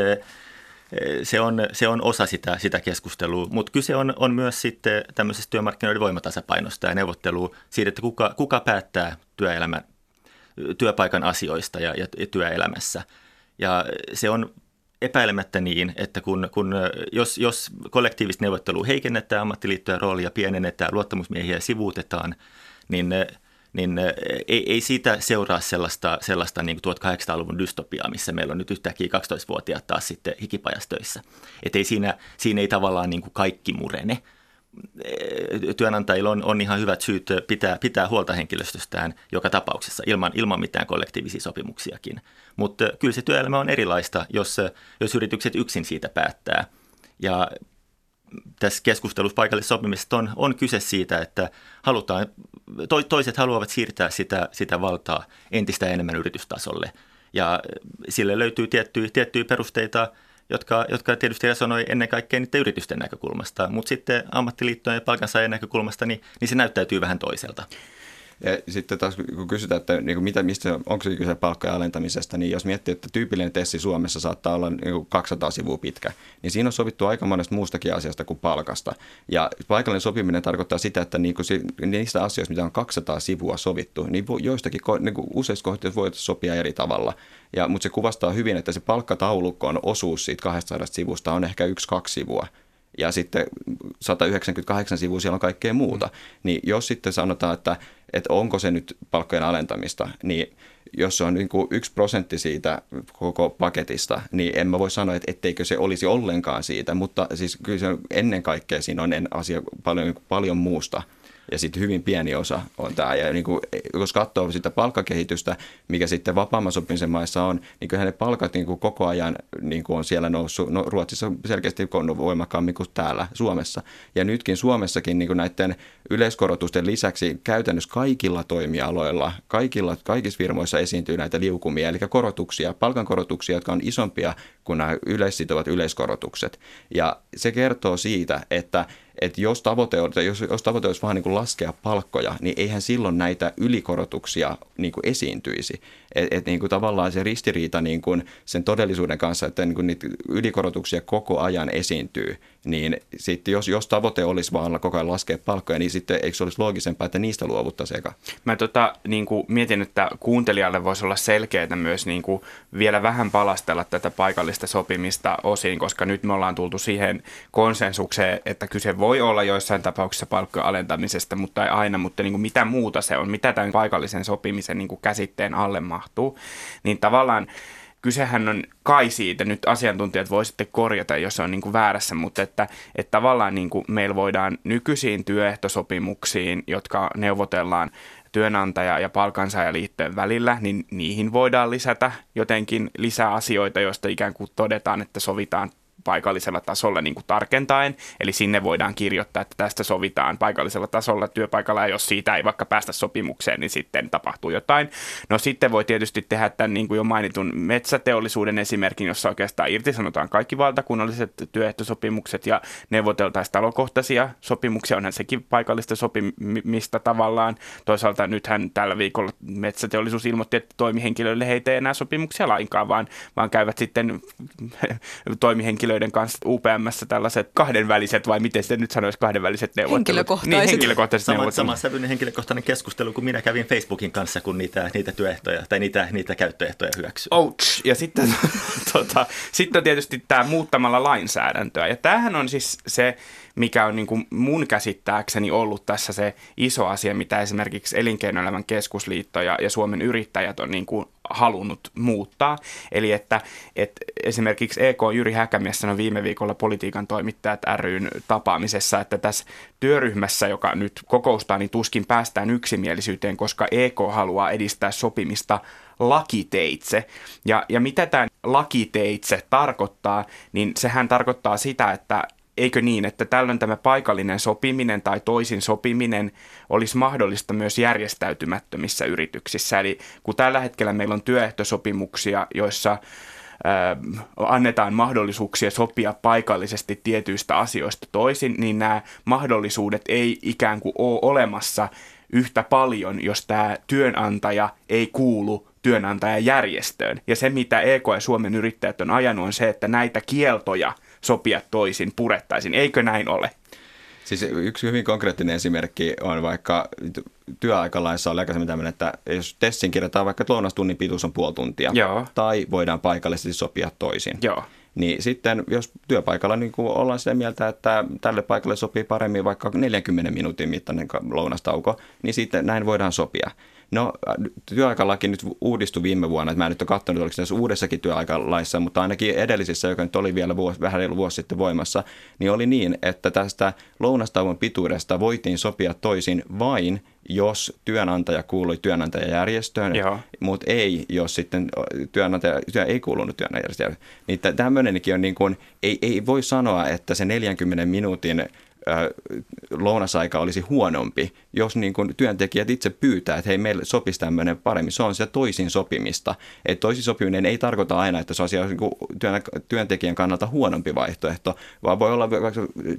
se on, se on osa sitä, sitä keskustelua, mutta kyse on, on myös sitten tämmöisestä työmarkkinoiden voimatasapainosta ja neuvottelua siitä, että kuka, kuka päättää työelämän, työpaikan asioista ja, ja työelämässä. Ja se on epäilemättä niin, että kun, kun jos, jos kollektiivista neuvottelua heikennetään, ammattiliittojen roolia pienennetään, luottamusmiehiä sivuutetaan, niin niin ei, ei siitä seuraa sellaista, sellaista niin kuin 1800-luvun dystopiaa, missä meillä on nyt yhtäkkiä 12-vuotiaat taas sitten hikipajastöissä. Että ei siinä, siinä ei tavallaan niin kuin kaikki murene. Työnantajilla on, on ihan hyvät syyt pitää, pitää huolta henkilöstöstään joka tapauksessa ilman, ilman mitään kollektiivisia sopimuksiakin. Mutta kyllä se työelämä on erilaista, jos, jos yritykset yksin siitä päättää. Ja tässä keskustelussa paikallisessa sopimisesta on, on kyse siitä, että halutaan, to, toiset haluavat siirtää sitä, sitä valtaa entistä enemmän yritystasolle. Ja sille löytyy tiettyjä, tiettyjä perusteita, jotka, jotka tietysti resonoi ennen kaikkea niiden yritysten näkökulmasta, mutta sitten ammattiliittojen ja palkansaajien näkökulmasta, niin, niin se näyttäytyy vähän toiselta. Ja sitten taas kun kysytään, että niin kuin mitä, mistä, onko se kyse palkkojen alentamisesta, niin jos miettii, että tyypillinen tessi Suomessa saattaa olla niin kuin 200 sivua pitkä, niin siinä on sovittu aika monesta muustakin asiasta kuin palkasta. Ja paikallinen sopiminen tarkoittaa sitä, että niin kuin niistä asioista, mitä on 200 sivua sovittu, niin joistakin niin kuin useista kohdista voi sopia eri tavalla. Ja, mutta se kuvastaa hyvin, että se palkkataulukon osuus siitä 200 sivusta on ehkä yksi-kaksi sivua ja sitten 198 sivua siellä on kaikkea muuta. Niin jos sitten sanotaan, että, että onko se nyt palkkojen alentamista, niin jos se on niin kuin yksi prosentti siitä koko paketista, niin en mä voi sanoa, että etteikö se olisi ollenkaan siitä, mutta siis kyllä se ennen kaikkea siinä on asia paljon, paljon muusta ja sitten hyvin pieni osa on tämä. Ja niin kuin, jos katsoo sitä palkkakehitystä, mikä sitten vapaamman sopimisen maissa on, niin kyllähän ne palkat niin kuin koko ajan niin kuin on siellä noussut. No, Ruotsissa selkeästi on voimakkaammin kuin täällä Suomessa. Ja nytkin Suomessakin niin kuin näiden yleiskorotusten lisäksi käytännössä kaikilla toimialoilla, kaikilla, kaikissa firmoissa esiintyy näitä liukumia, eli korotuksia, palkankorotuksia, jotka on isompia kuin nämä yleissitovat yleiskorotukset. Ja se kertoo siitä, että että jos tavoite, on, jos, jos tavoite olisi vaan niin kuin laskea palkkoja, niin eihän silloin näitä ylikorotuksia niin kuin esiintyisi. Että et niin kuin tavallaan se ristiriita niin kuin sen todellisuuden kanssa, että niin kuin niitä ylikorotuksia koko ajan esiintyy, niin sitten jos, jos tavoite olisi vaan koko ajan laskea palkkoja, niin sitten eikö se olisi loogisempaa, että niistä luovuttaisiin eka? Mä tota, niin kuin mietin, että kuuntelijalle voisi olla selkeää myös niin kuin vielä vähän palastella tätä paikallista sopimista osiin, koska nyt me ollaan tultu siihen konsensukseen, että kyse voi olla joissain tapauksissa palkkojen alentamisesta, mutta ei aina, mutta niin kuin mitä muuta se on, mitä tämän paikallisen sopimisen niin kuin käsitteen alle mahtuu, niin tavallaan kysehän on kai siitä, nyt asiantuntijat voisitte korjata, jos on niin kuin väärässä, mutta että, että tavallaan niin kuin meillä voidaan nykyisiin työehtosopimuksiin, jotka neuvotellaan työnantaja- ja palkansaajaliittojen välillä, niin niihin voidaan lisätä jotenkin lisää asioita, joista ikään kuin todetaan, että sovitaan paikallisella tasolla niin kuin tarkentaen, eli sinne voidaan kirjoittaa, että tästä sovitaan paikallisella tasolla työpaikalla, ja jos siitä ei vaikka päästä sopimukseen, niin sitten tapahtuu jotain. No sitten voi tietysti tehdä tämän niin kuin jo mainitun metsäteollisuuden esimerkin, jossa oikeastaan irtisanotaan kaikki valtakunnalliset työehtosopimukset ja neuvoteltaisiin talokohtaisia sopimuksia, onhan sekin paikallista sopimista tavallaan. Toisaalta nythän tällä viikolla metsäteollisuus ilmoitti, että toimihenkilöille heitä ei enää sopimuksia lainkaan, vaan, vaan käyvät sitten toimihenkilöille henkilöiden kanssa UPMssä tällaiset kahdenväliset, vai miten se nyt sanoisi, kahdenväliset neuvottelut? Henkilökohtaiset. Niin, henkilökohtaiset Sama, neuvottelut. sama sävyinen henkilökohtainen keskustelu, kun minä kävin Facebookin kanssa, kun niitä, niitä työehtoja tai niitä, niitä käyttöehtoja hyväksyy. Ouch. Ja sitten, tota, sitten on tietysti tämä muuttamalla lainsäädäntöä. Ja tämähän on siis se, mikä on niin kuin mun käsittääkseni ollut tässä se iso asia, mitä esimerkiksi Elinkeinoelämän keskusliitto ja, ja Suomen yrittäjät on niin kuin halunnut muuttaa. Eli että, että esimerkiksi EK Jyri Häkämies sanoi viime viikolla politiikan toimittajat ryn tapaamisessa, että tässä työryhmässä, joka nyt kokoustaa, niin tuskin päästään yksimielisyyteen, koska EK haluaa edistää sopimista lakiteitse. Ja, ja mitä tämä lakiteitse tarkoittaa, niin sehän tarkoittaa sitä, että eikö niin, että tällöin tämä paikallinen sopiminen tai toisin sopiminen olisi mahdollista myös järjestäytymättömissä yrityksissä. Eli kun tällä hetkellä meillä on työehtosopimuksia, joissa annetaan mahdollisuuksia sopia paikallisesti tietyistä asioista toisin, niin nämä mahdollisuudet ei ikään kuin ole olemassa yhtä paljon, jos tämä työnantaja ei kuulu työnantajajärjestöön. Ja se, mitä EK ja Suomen yrittäjät on ajanut, on se, että näitä kieltoja sopia toisin purettaisiin. Eikö näin ole? Siis yksi hyvin konkreettinen esimerkki on vaikka työaikalaissa oli aikaisemmin tämmöinen, että jos tessin kirjataan vaikka, että lounastunnin pituus on puoli tuntia, Joo. tai voidaan paikallisesti sopia toisin. Joo. Niin sitten, jos työpaikalla niin kuin ollaan sitä mieltä, että tälle paikalle sopii paremmin vaikka 40 minuutin mittainen lounastauko, niin sitten näin voidaan sopia. No työaikalaki nyt uudistui viime vuonna, että mä en nyt ole katsonut, oliko tässä uudessakin työaikalaissa, mutta ainakin edellisissä, joka nyt oli vielä vuosi, vähän reilu vuosi sitten voimassa, niin oli niin, että tästä lounastauon pituudesta voitiin sopia toisin vain, jos työnantaja kuului työnantajajärjestöön, Joo. mutta ei, jos sitten työnantaja työ ei kuulunut työnantajajärjestöön. Niin tämmöinenkin on niin kuin, ei, ei voi sanoa, että se 40 minuutin lounasaika olisi huonompi, jos niin kuin työntekijät itse pyytää, että hei, meille sopisi tämmöinen paremmin. Se on se toisin sopimista. Et toisin sopiminen ei tarkoita aina, että se on niin kuin työn, työntekijän kannalta huonompi vaihtoehto, vaan voi olla,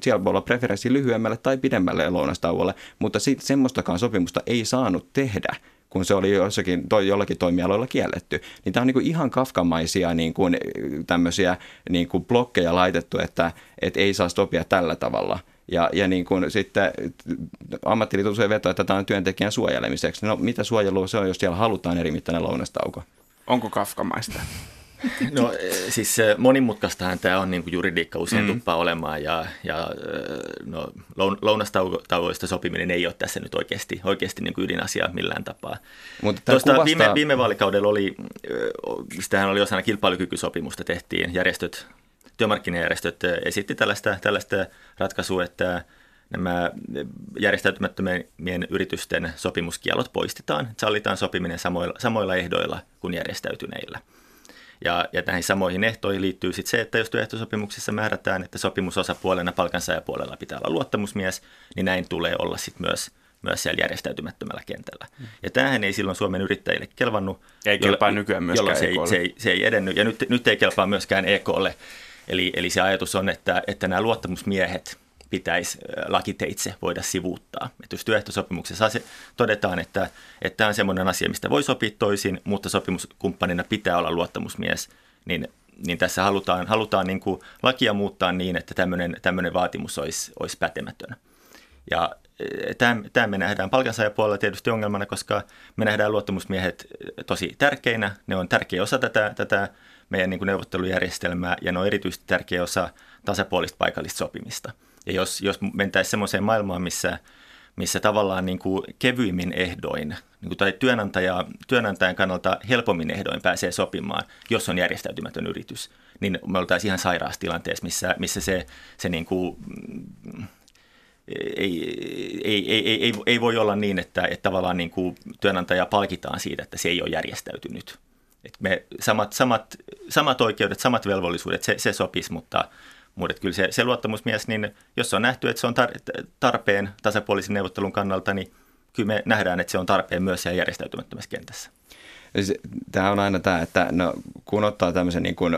siellä voi olla preferenssi lyhyemmälle tai pidemmälle lounastauolle, mutta siitä semmoistakaan sopimusta ei saanut tehdä kun se oli jossakin, jollakin toimialoilla kielletty. Niin tämä on niin ihan kafkamaisia niin kuin, tämmöisiä niin kuin blokkeja laitettu, että, että ei saa sopia tällä tavalla – ja, ja niin kuin sitten ammattiliitot usein vetoo, että tämä on työntekijän suojelemiseksi. No mitä suojelua se on, jos siellä halutaan eri mittainen lounastauko? Onko kafkamaista? No siis monimutkaistahan tämä on niin kuin juridiikka usein mm. tuppaa olemaan ja, ja no, lounastauoista sopiminen ei ole tässä nyt oikeasti, oikeasti niin kuin ydinasia millään tapaa. Mutta Tuosta kuvastaa... viime, viime vaalikaudella oli, sitähän oli osana kilpailukykysopimusta tehtiin, järjestöt työmarkkinajärjestöt esitti tällaista, tällaista ratkaisua, että nämä järjestäytymättömien yritysten sopimuskielot poistetaan. Sallitaan sopiminen samoilla, samoilla ehdoilla kuin järjestäytyneillä. Ja, ja näihin samoihin ehtoihin liittyy sitten se, että jos työehtosopimuksessa määrätään, että sopimusosapuolena palkansaajapuolella pitää olla luottamusmies, niin näin tulee olla sitten myös myös siellä järjestäytymättömällä kentällä. Ja tämähän ei silloin Suomen yrittäjille kelvannut. Ei kelpaa nykyään myöskään se ei, EK:lle. se, ei, se ei edennyt. Ja nyt, nyt ei kelpaa myöskään EKlle. Eli, eli se ajatus on, että, että nämä luottamusmiehet pitäisi lakiteitse voida sivuuttaa. Että jos työehtosopimuksessa todetaan, että, että tämä on semmoinen asia, mistä voi sopia toisin, mutta sopimuskumppanina pitää olla luottamusmies, niin, niin tässä halutaan, halutaan niin kuin lakia muuttaa niin, että tämmöinen, tämmöinen vaatimus olisi, olisi pätemätön. Ja tämä, me nähdään palkansaajapuolella tietysti ongelmana, koska me nähdään luottamusmiehet eh, tosi tärkeinä. Ne on tärkeä osa tätä, tätä meidän niin kuin neuvottelujärjestelmää ja ne on erityisesti tärkeä osa tasapuolista paikallista sopimista. Ja jos, jos mentäisiin semmoiseen maailmaan, missä, missä tavallaan niin kuin kevyimmin ehdoin, niin kuin, tai työnantaja, työnantajan kannalta helpommin ehdoin pääsee sopimaan, jos on järjestäytymätön yritys, niin me oltaisiin ihan sairaassa tilanteessa, missä, missä se, se niin kuin, ei, ei, ei, ei, ei, ei voi olla niin, että, että tavallaan niin kuin työnantaja palkitaan siitä, että se ei ole järjestäytynyt. Et me samat, samat, samat oikeudet, samat velvollisuudet, se, se sopisi, mutta, mutta kyllä se, se luottamusmies, niin jos on nähty, että se on tar- tarpeen tasapuolisen neuvottelun kannalta, niin kyllä me nähdään, että se on tarpeen myös siellä järjestäytymättömässä kentässä. Tämä on aina tämä, että no, kun ottaa tämmöisen niin kuin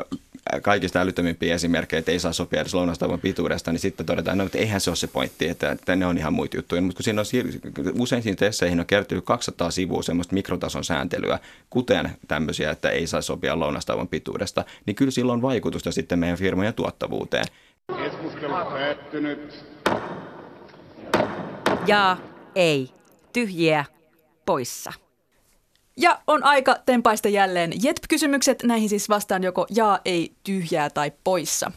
kaikista älyttömimpiä esimerkkejä, että ei saa sopia edes lounastavan pituudesta, niin sitten todetaan, no, että eihän se ole se pointti, että, että ne on ihan muita juttuja. Mutta kun siinä on, usein siinä tesseihin on kertynyt 200 sivua semmoista mikrotason sääntelyä, kuten tämmöisiä, että ei saa sopia lounastavan pituudesta, niin kyllä sillä on vaikutusta sitten meidän firmojen tuottavuuteen. Keskustelu päättynyt. Jaa, ei, tyhjiä, poissa. Ja on aika tempaista jälleen JETP-kysymykset. Näihin siis vastaan joko jaa, ei, tyhjää tai poissa.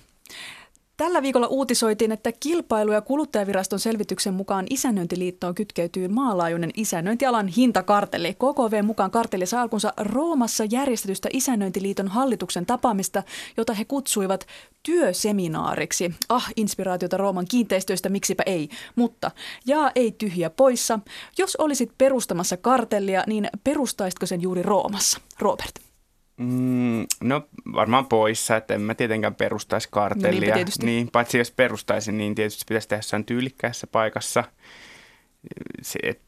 Tällä viikolla uutisoitiin, että kilpailu- ja kuluttajaviraston selvityksen mukaan isännöintiliittoon kytkeytyy maalaajuinen isännöintialan hintakartelli. KKV mukaan kartelli saa alkunsa Roomassa järjestetystä isännöintiliiton hallituksen tapaamista, jota he kutsuivat työseminaariksi. Ah, inspiraatiota Rooman kiinteistöistä, miksipä ei. Mutta jaa ei tyhjä poissa. Jos olisit perustamassa kartellia, niin perustaisitko sen juuri Roomassa? Robert. Mm, no varmaan poissa, että en mä tietenkään perustaisi No kartellia. tietysti. niin, paitsi jos perustaisin, niin tietysti pitäisi tehdä jossain tyylikkäässä paikassa. Se, et,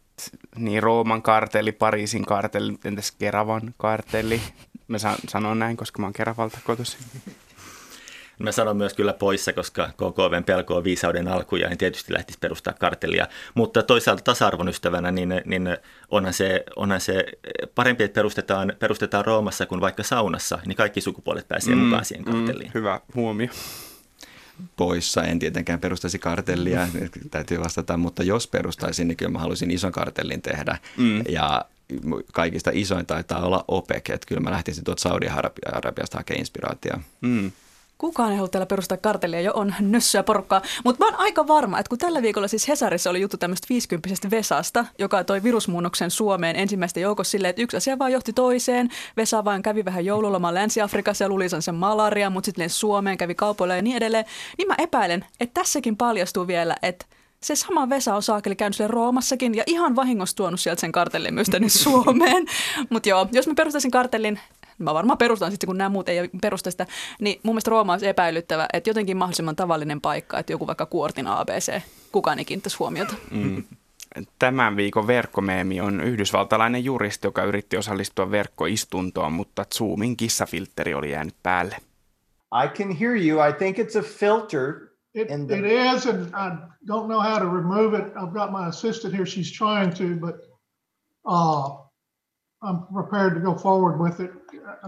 niin Rooman kartelli, Pariisin kartelli, entäs Keravan kartelli? Mä san, sanon näin, koska mä oon Keravalta kotoisin. Mä sanon myös kyllä poissa, koska KKVn pelko on viisauden alku ja en tietysti lähtisi perustaa kartellia. Mutta toisaalta tasa-arvon ystävänä, niin, niin onhan, se, onhan se parempi, että perustetaan, perustetaan Roomassa kuin vaikka saunassa, niin kaikki sukupuolet pääsee mm, mukaan siihen kartelliin. Mm, hyvä huomio. poissa. En tietenkään perustaisi kartellia, täytyy vastata, mutta jos perustaisin, niin kyllä mä haluaisin ison kartellin tehdä. Mm. Ja kaikista isoin taitaa olla OPEC, että kyllä mä lähtisin tuolta Saudi-Arabiasta hakemaan inspiraatiota. Mm. Kukaan ei halua täällä perustaa kartellia, jo on nössöä porukkaa. Mutta mä oon aika varma, että kun tällä viikolla siis Hesarissa oli juttu tämmöistä 50 Vesasta, joka toi virusmuunnoksen Suomeen ensimmäistä joukossa silleen, että yksi asia vaan johti toiseen. Vesa vaan kävi vähän joululomaan Länsi-Afrikassa ja luuli sen malaria, mutta sitten Suomeen kävi kaupoilla ja niin edelleen. Niin mä epäilen, että tässäkin paljastuu vielä, että se sama Vesa on saakeli käynyt siellä Roomassakin ja ihan vahingossa tuonut sieltä sen kartellin myös tänne Suomeen. Mutta joo, jos mä perustaisin kartellin, mä varmaan perustan sitten, kun nämä muut ei perusta sitä, niin mun mielestä Rooma olisi epäilyttävä, että jotenkin mahdollisimman tavallinen paikka, että joku vaikka Kuortin ABC, kukaan ei kiinnittäisi huomiota. Mm. Tämän viikon verkkomeemi on yhdysvaltalainen juristi, joka yritti osallistua verkkoistuntoon, mutta Zoomin kissafiltteri oli jäänyt päälle. I can hear you. I think it's a filter. It, in the- it is, and I don't know how to remove it. I've got my assistant here. She's trying to, but uh, I'm prepared to go forward with it.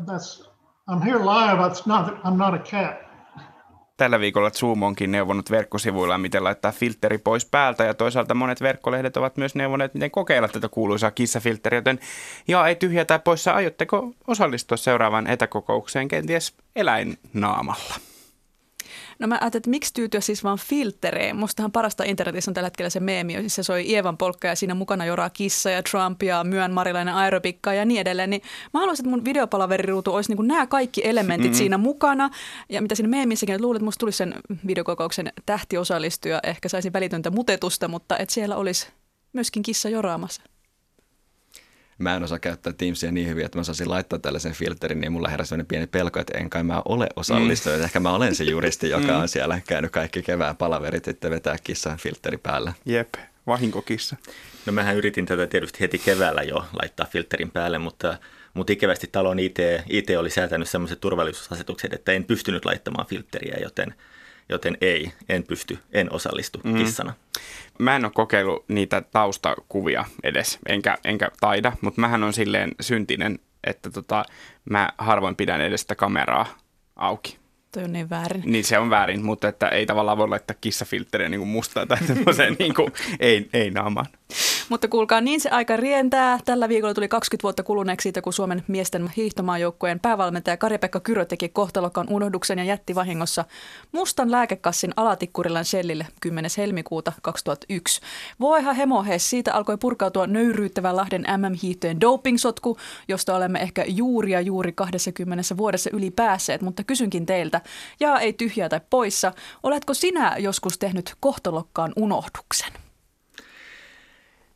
That's I'm here live. It's not. I'm not a cat. Tällä viikolla Zoom onkin neuvonut verkkosivuilla, miten laittaa filtteri pois päältä ja toisaalta monet verkkolehdet ovat myös neuvoneet, miten kokeilla tätä kuuluisaa kissafiltteriä, joten ja ei tyhjä tai poissa, aiotteko osallistua seuraavaan etäkokoukseen kenties eläinnaamalla? No mä ajattelin, että miksi tyytyä siis vaan filtereen. Mustahan parasta internetissä on tällä hetkellä se meemi, jossa se soi Ievan polkka ja siinä mukana joraa kissa ja Trump ja myön marilainen aerobikka ja niin edelleen. Niin mä haluaisin, että mun videopalaveriruutu olisi niin nämä kaikki elementit mm-hmm. siinä mukana. Ja mitä siinä meemissäkin, että luulen, että musta tulisi sen videokokouksen tähtiosallistuja. Ehkä saisin välitöntä mutetusta, mutta että siellä olisi myöskin kissa joraamassa. Mä en osaa käyttää Teamsia niin hyvin, että mä saisin laittaa tällaisen filterin, niin mulla heräsi sellainen pieni pelko, että en kai mä ole osallistunut. Mm. Ehkä mä olen se juristi, joka on siellä käynyt kaikki kevään palaverit, että vetää kissan filteri päällä. Jep, vahinkokissa. No mähän yritin tätä tietysti heti keväällä jo laittaa filterin päälle, mutta, mutta ikävästi talon IT, IT oli säätänyt sellaiset turvallisuusasetukset, että en pystynyt laittamaan filteriä, joten, joten ei, en pysty, en osallistu mm. kissana. Mä en ole kokeillut niitä taustakuvia edes, enkä, enkä taida, mutta mähän on silleen syntinen, että tota, mä harvoin pidän edes sitä kameraa auki. Toi on niin väärin. Niin se on väärin, mutta että ei tavallaan voi laittaa kissafiltteriä niin kuin mustaa tai semmoiseen niin kuin, ei, ei naamaan. Mutta kuulkaa, niin se aika rientää. Tällä viikolla tuli 20 vuotta kuluneeksi siitä, kun Suomen miesten hiihtomaajoukkueen päävalmentaja Kari-Pekka Kyrö teki kohtalokkaan unohduksen ja jätti vahingossa mustan lääkekassin alatikkurilan Shellille 10. helmikuuta 2001. Voiha hemohes, siitä alkoi purkautua nöyryyttävän Lahden MM-hiihtojen dopingsotku, josta olemme ehkä juuri ja juuri 20 vuodessa yli päässeet, mutta kysynkin teiltä, ja ei tyhjää tai poissa, oletko sinä joskus tehnyt kohtalokkaan unohduksen?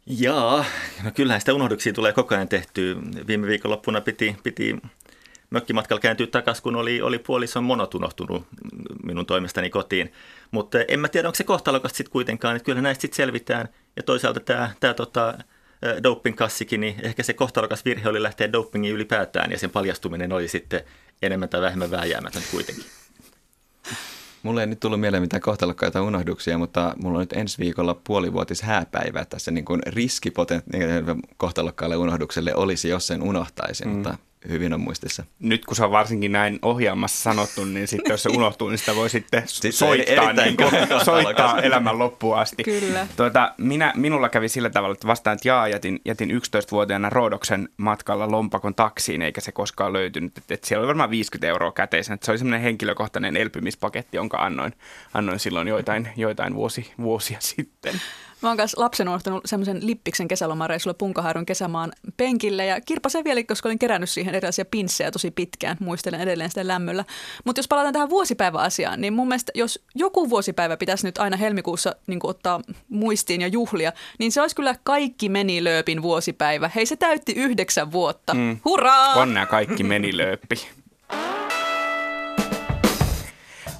Jaa, no kyllähän sitä unohduksia tulee koko ajan tehty. Viime viikonloppuna piti, piti mökkimatkalla kääntyä takaisin, kun oli, oli puolison monot unohtunut minun toimestani kotiin. Mutta en mä tiedä, onko se kohtalokasta sitten kuitenkaan, että kyllä näistä sitten selvitään. Ja toisaalta tämä, tämä tota, doping-kassikin, niin ehkä se kohtalokas virhe oli lähteä dopingiin ylipäätään, ja sen paljastuminen oli sitten enemmän tai vähemmän vääjäämätön kuitenkin. Mulle ei nyt tullut mieleen mitään kohtalokkaita unohduksia, mutta mulla on nyt ensi viikolla puolivuotis hääpäivä. Tässä niin kuin riskipotentiaalinen kohtalokkaalle unohdukselle olisi, jos sen unohtaisin, mm. mutta hyvin on muistissa. Nyt kun se on varsinkin näin ohjelmassa sanottu, niin sitten jos se unohtuu, niin sitä voi sitten Sitten soittaa, niin kuin, soittaa elämän loppuun asti. Kyllä. Tuota, minä, minulla kävi sillä tavalla, että vastaan, että jaa, jätin, jätin 11-vuotiaana Roodoksen matkalla lompakon taksiin, eikä se koskaan löytynyt. Että, että siellä oli varmaan 50 euroa käteisenä. Että se oli semmoinen henkilökohtainen elpymispaketti, jonka annoin, annoin silloin joitain, joitain vuosi, vuosia sitten. Mä oon kanssa lapsen unohtanut semmoisen lippiksen kesälomareissulla Punkaharjun kesämaan penkille ja kirpasen vielä, koska olin kerännyt siihen erilaisia pinssejä tosi pitkään. Muistelen edelleen sitä lämmöllä. Mutta jos palataan tähän vuosipäiväasiaan, niin mun mielestä jos joku vuosipäivä pitäisi nyt aina helmikuussa niin ottaa muistiin ja juhlia, niin se olisi kyllä kaikki meni lööpin vuosipäivä. Hei, se täytti yhdeksän vuotta. Mm. Hurraa! Onnea kaikki meni lööppi.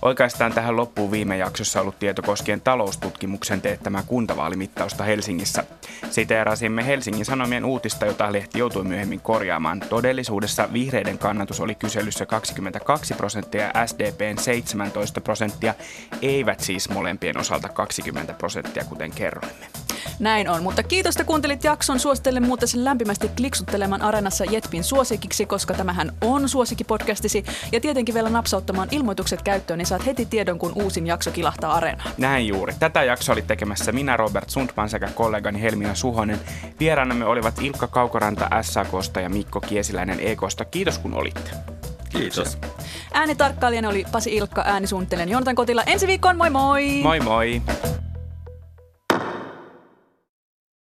Oikeastaan tähän loppuun viime jaksossa ollut tieto koskien taloustutkimuksen teettämää kuntavaalimittausta Helsingissä. Siteerasimme Helsingin Sanomien uutista, jota lehti joutui myöhemmin korjaamaan. Todellisuudessa vihreiden kannatus oli kyselyssä 22 prosenttia ja SDPn 17 prosenttia, eivät siis molempien osalta 20 prosenttia, kuten kerroimme. Näin on, mutta kiitos, että kuuntelit jakson. Suosittelen muuten sen lämpimästi kliksuttelemaan Areenassa Jetpin suosikiksi, koska tämähän on suosikkipodcastisi. Ja tietenkin vielä napsauttamaan ilmoitukset käyttöön, niin saat heti tiedon, kun uusin jakso kilahtaa Areenaan. Näin juuri. Tätä jaksoa oli tekemässä minä, Robert Sundman sekä kollegani Helmina Suhonen. Vieraanamme olivat Ilkka Kaukoranta SAKsta ja Mikko Kiesiläinen EKsta. Kiitos kun olitte. Kiitos. Äänitarkkailijana oli Pasi Ilkka, äänisuunnittelijan Jonatan Kotila. Ensi viikkoon, moi moi! Moi moi!